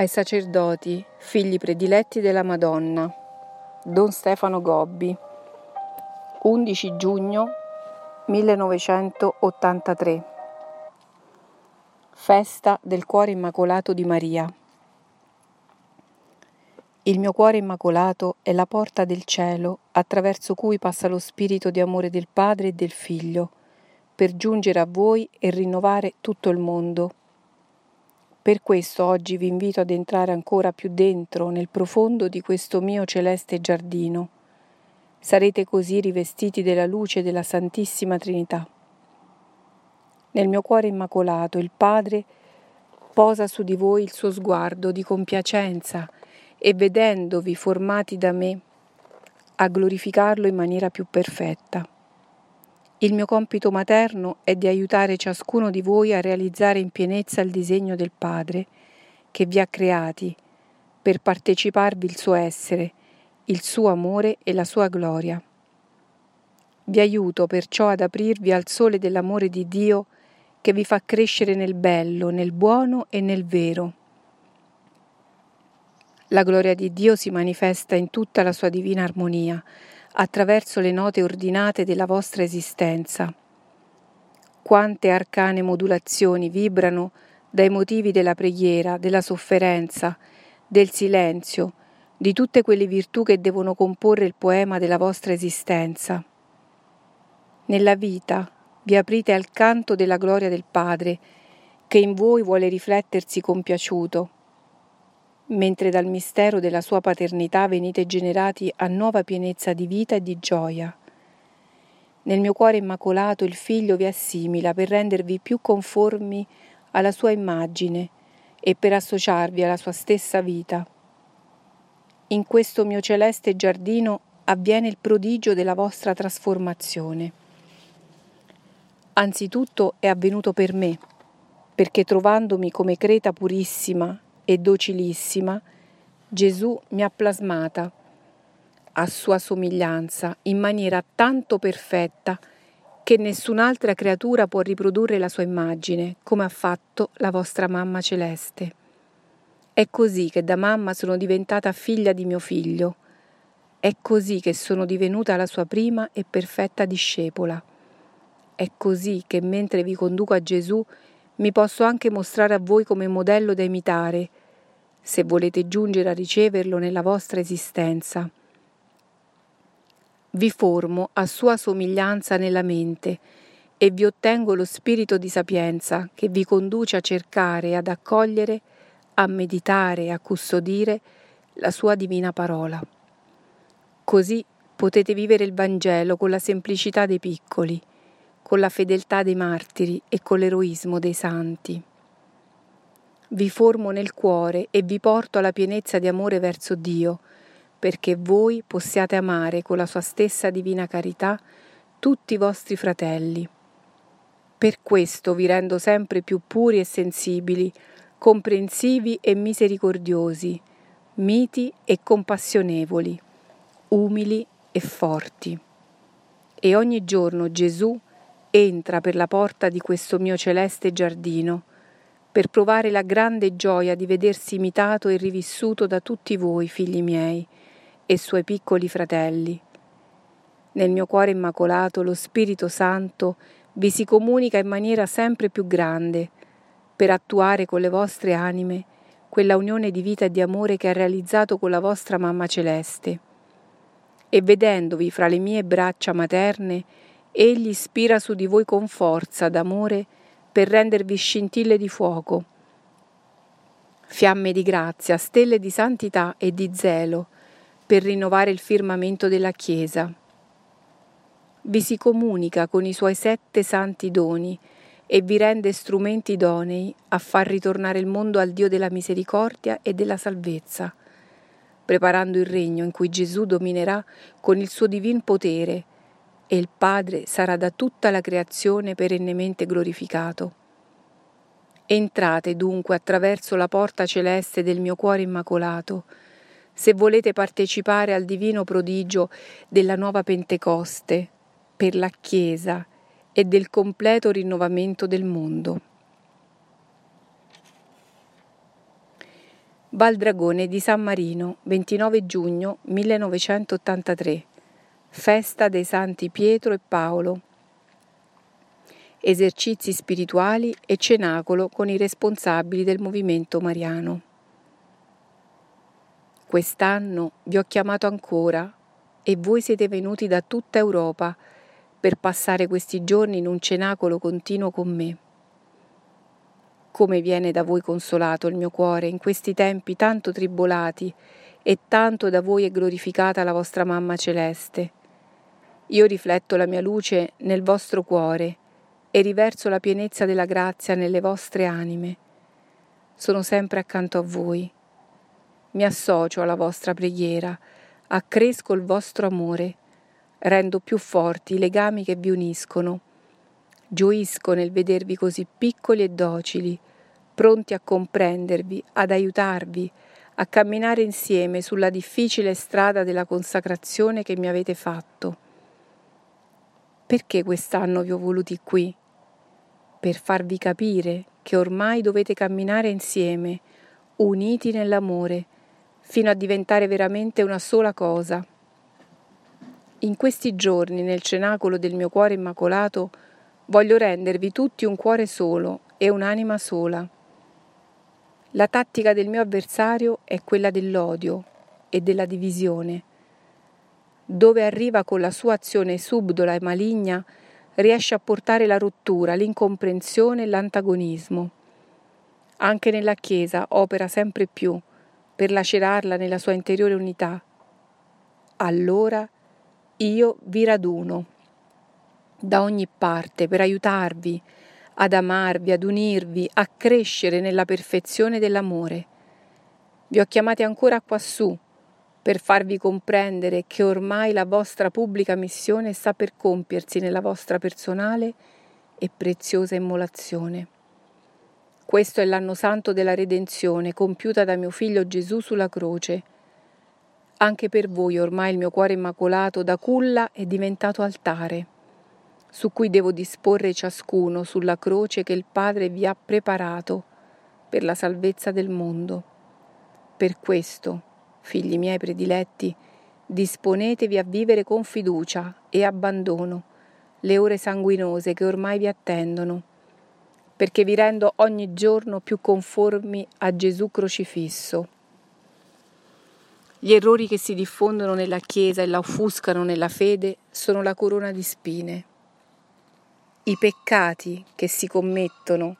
ai sacerdoti, figli prediletti della Madonna. Don Stefano Gobbi. 11 giugno 1983. Festa del cuore immacolato di Maria. Il mio cuore immacolato è la porta del cielo attraverso cui passa lo spirito di amore del Padre e del Figlio, per giungere a voi e rinnovare tutto il mondo per questo oggi vi invito ad entrare ancora più dentro, nel profondo di questo mio celeste giardino. Sarete così rivestiti della luce della Santissima Trinità. Nel mio cuore immacolato il Padre posa su di voi il suo sguardo di compiacenza e vedendovi formati da me, a glorificarlo in maniera più perfetta. Il mio compito materno è di aiutare ciascuno di voi a realizzare in pienezza il disegno del Padre che vi ha creati per parteciparvi il suo essere, il suo amore e la sua gloria. Vi aiuto perciò ad aprirvi al sole dell'amore di Dio che vi fa crescere nel bello, nel buono e nel vero. La gloria di Dio si manifesta in tutta la sua divina armonia, attraverso le note ordinate della vostra esistenza. Quante arcane modulazioni vibrano dai motivi della preghiera, della sofferenza, del silenzio, di tutte quelle virtù che devono comporre il poema della vostra esistenza. Nella vita vi aprite al canto della gloria del Padre, che in voi vuole riflettersi compiaciuto mentre dal mistero della sua paternità venite generati a nuova pienezza di vita e di gioia. Nel mio cuore immacolato il Figlio vi assimila per rendervi più conformi alla sua immagine e per associarvi alla sua stessa vita. In questo mio celeste giardino avviene il prodigio della vostra trasformazione. Anzitutto è avvenuto per me, perché trovandomi come creta purissima e docilissima, Gesù mi ha plasmata a sua somiglianza in maniera tanto perfetta che nessun'altra creatura può riprodurre la sua immagine, come ha fatto la vostra mamma celeste. È così che da mamma sono diventata figlia di mio figlio. È così che sono divenuta la sua prima e perfetta discepola. È così che mentre vi conduco a Gesù mi posso anche mostrare a voi come modello da imitare, se volete giungere a riceverlo nella vostra esistenza. Vi formo a sua somiglianza nella mente e vi ottengo lo spirito di sapienza che vi conduce a cercare ad accogliere, a meditare a custodire la sua divina parola. Così potete vivere il Vangelo con la semplicità dei piccoli, con la fedeltà dei martiri e con l'eroismo dei santi vi formo nel cuore e vi porto alla pienezza di amore verso Dio, perché voi possiate amare con la sua stessa divina carità tutti i vostri fratelli. Per questo vi rendo sempre più puri e sensibili, comprensivi e misericordiosi, miti e compassionevoli, umili e forti. E ogni giorno Gesù entra per la porta di questo mio celeste giardino, per provare la grande gioia di vedersi imitato e rivissuto da tutti voi, figli miei, e suoi piccoli fratelli. Nel mio cuore immacolato lo Spirito Santo vi si comunica in maniera sempre più grande, per attuare con le vostre anime quella unione di vita e di amore che ha realizzato con la vostra mamma celeste. E vedendovi fra le mie braccia materne, egli spira su di voi con forza d'amore per rendervi scintille di fuoco, fiamme di grazia, stelle di santità e di zelo, per rinnovare il firmamento della Chiesa. Vi si comunica con i suoi sette santi doni e vi rende strumenti idonei a far ritornare il mondo al Dio della misericordia e della salvezza, preparando il regno in cui Gesù dominerà con il suo divin potere e il Padre sarà da tutta la creazione perennemente glorificato. Entrate dunque attraverso la porta celeste del mio cuore immacolato, se volete partecipare al divino prodigio della nuova Pentecoste per la Chiesa e del completo rinnovamento del mondo. Valdragone di San Marino, 29 giugno 1983. Festa dei Santi Pietro e Paolo. Esercizi spirituali e cenacolo con i responsabili del movimento mariano. Quest'anno vi ho chiamato ancora e voi siete venuti da tutta Europa per passare questi giorni in un cenacolo continuo con me come viene da voi consolato il mio cuore in questi tempi tanto tribolati e tanto da voi è glorificata la vostra mamma celeste. Io rifletto la mia luce nel vostro cuore e riverso la pienezza della grazia nelle vostre anime. Sono sempre accanto a voi. Mi associo alla vostra preghiera, accresco il vostro amore, rendo più forti i legami che vi uniscono Gioisco nel vedervi così piccoli e docili, pronti a comprendervi, ad aiutarvi, a camminare insieme sulla difficile strada della consacrazione che mi avete fatto. Perché quest'anno vi ho voluti qui? Per farvi capire che ormai dovete camminare insieme, uniti nell'amore, fino a diventare veramente una sola cosa. In questi giorni, nel cenacolo del mio cuore immacolato, Voglio rendervi tutti un cuore solo e un'anima sola. La tattica del mio avversario è quella dell'odio e della divisione. Dove arriva con la sua azione subdola e maligna, riesce a portare la rottura, l'incomprensione e l'antagonismo. Anche nella Chiesa opera sempre più per lacerarla nella sua interiore unità. Allora io vi raduno da ogni parte per aiutarvi ad amarvi, ad unirvi, a crescere nella perfezione dell'amore. Vi ho chiamati ancora quassù per farvi comprendere che ormai la vostra pubblica missione sta per compiersi nella vostra personale e preziosa immolazione. Questo è l'anno santo della redenzione compiuta da mio figlio Gesù sulla croce. Anche per voi ormai il mio cuore immacolato da culla è diventato altare su cui devo disporre ciascuno sulla croce che il Padre vi ha preparato per la salvezza del mondo. Per questo, figli miei prediletti, disponetevi a vivere con fiducia e abbandono le ore sanguinose che ormai vi attendono, perché vi rendo ogni giorno più conformi a Gesù crocifisso. Gli errori che si diffondono nella Chiesa e la offuscano nella fede sono la corona di spine i peccati che si commettono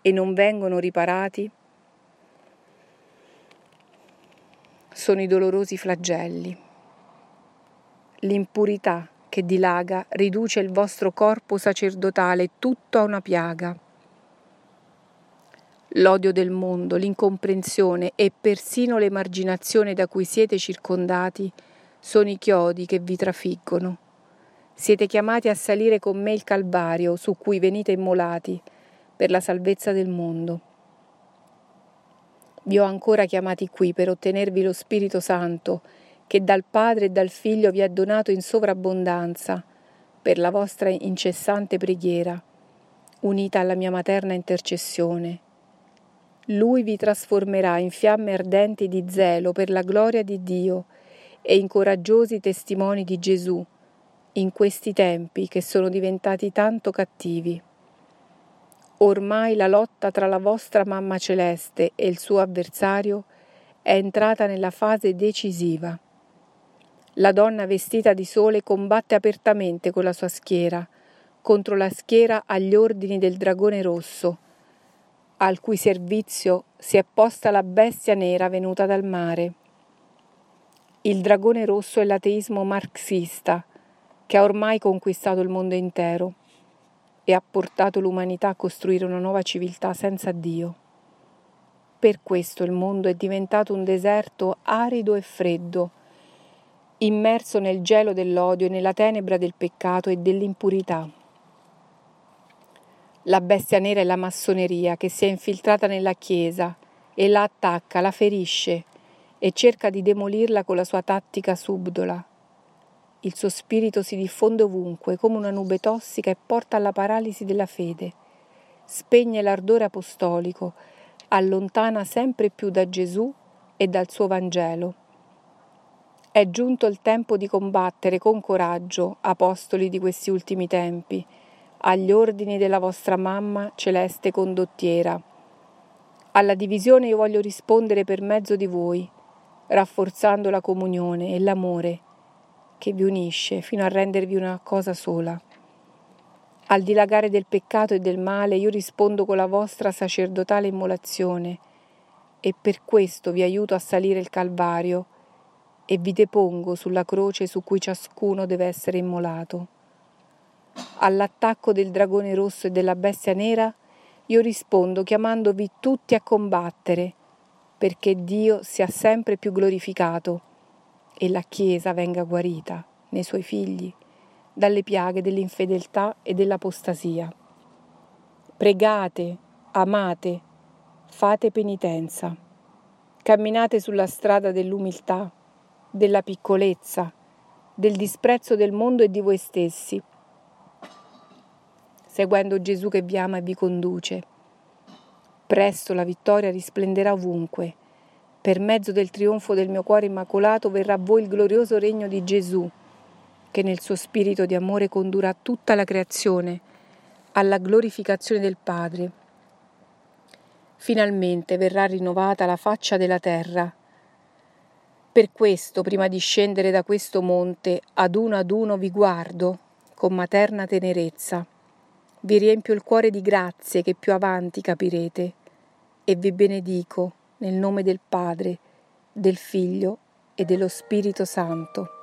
e non vengono riparati sono i dolorosi flagelli. L'impurità che dilaga riduce il vostro corpo sacerdotale tutto a una piaga. L'odio del mondo, l'incomprensione e persino l'emarginazione da cui siete circondati sono i chiodi che vi trafiggono. Siete chiamati a salire con me il Calvario su cui venite immolati per la salvezza del mondo. Vi ho ancora chiamati qui per ottenervi lo Spirito Santo, che dal Padre e dal Figlio vi è donato in sovrabbondanza per la vostra incessante preghiera, unita alla mia materna intercessione. Lui vi trasformerà in fiamme ardenti di zelo per la gloria di Dio e in coraggiosi testimoni di Gesù in questi tempi che sono diventati tanto cattivi. Ormai la lotta tra la vostra mamma celeste e il suo avversario è entrata nella fase decisiva. La donna vestita di sole combatte apertamente con la sua schiera contro la schiera agli ordini del dragone rosso, al cui servizio si è posta la bestia nera venuta dal mare. Il dragone rosso è l'ateismo marxista, che ha ormai conquistato il mondo intero e ha portato l'umanità a costruire una nuova civiltà senza Dio. Per questo il mondo è diventato un deserto arido e freddo, immerso nel gelo dell'odio e nella tenebra del peccato e dell'impurità. La bestia nera è la massoneria che si è infiltrata nella Chiesa e la attacca, la ferisce e cerca di demolirla con la sua tattica subdola il suo spirito si diffonde ovunque come una nube tossica e porta alla paralisi della fede. Spegne l'ardore apostolico, allontana sempre più da Gesù e dal suo Vangelo. È giunto il tempo di combattere con coraggio, apostoli di questi ultimi tempi, agli ordini della vostra mamma celeste condottiera. Alla divisione io voglio rispondere per mezzo di voi, rafforzando la comunione e l'amore che vi unisce fino a rendervi una cosa sola. Al dilagare del peccato e del male io rispondo con la vostra sacerdotale immolazione e per questo vi aiuto a salire il Calvario e vi depongo sulla croce su cui ciascuno deve essere immolato. All'attacco del dragone rosso e della bestia nera io rispondo chiamandovi tutti a combattere, perché Dio sia sempre più glorificato e la Chiesa venga guarita nei suoi figli dalle piaghe dell'infedeltà e dell'apostasia. Pregate, amate, fate penitenza, camminate sulla strada dell'umiltà, della piccolezza, del disprezzo del mondo e di voi stessi, seguendo Gesù che vi ama e vi conduce. Presto la vittoria risplenderà ovunque. Per mezzo del trionfo del mio cuore immacolato verrà a voi il glorioso regno di Gesù, che nel suo spirito di amore condurrà tutta la creazione alla glorificazione del Padre. Finalmente verrà rinnovata la faccia della terra per questo, prima di scendere da questo monte, ad uno ad uno vi guardo con materna tenerezza. Vi riempio il cuore di grazie che più avanti capirete e vi benedico nel nome del Padre, del Figlio e dello Spirito Santo.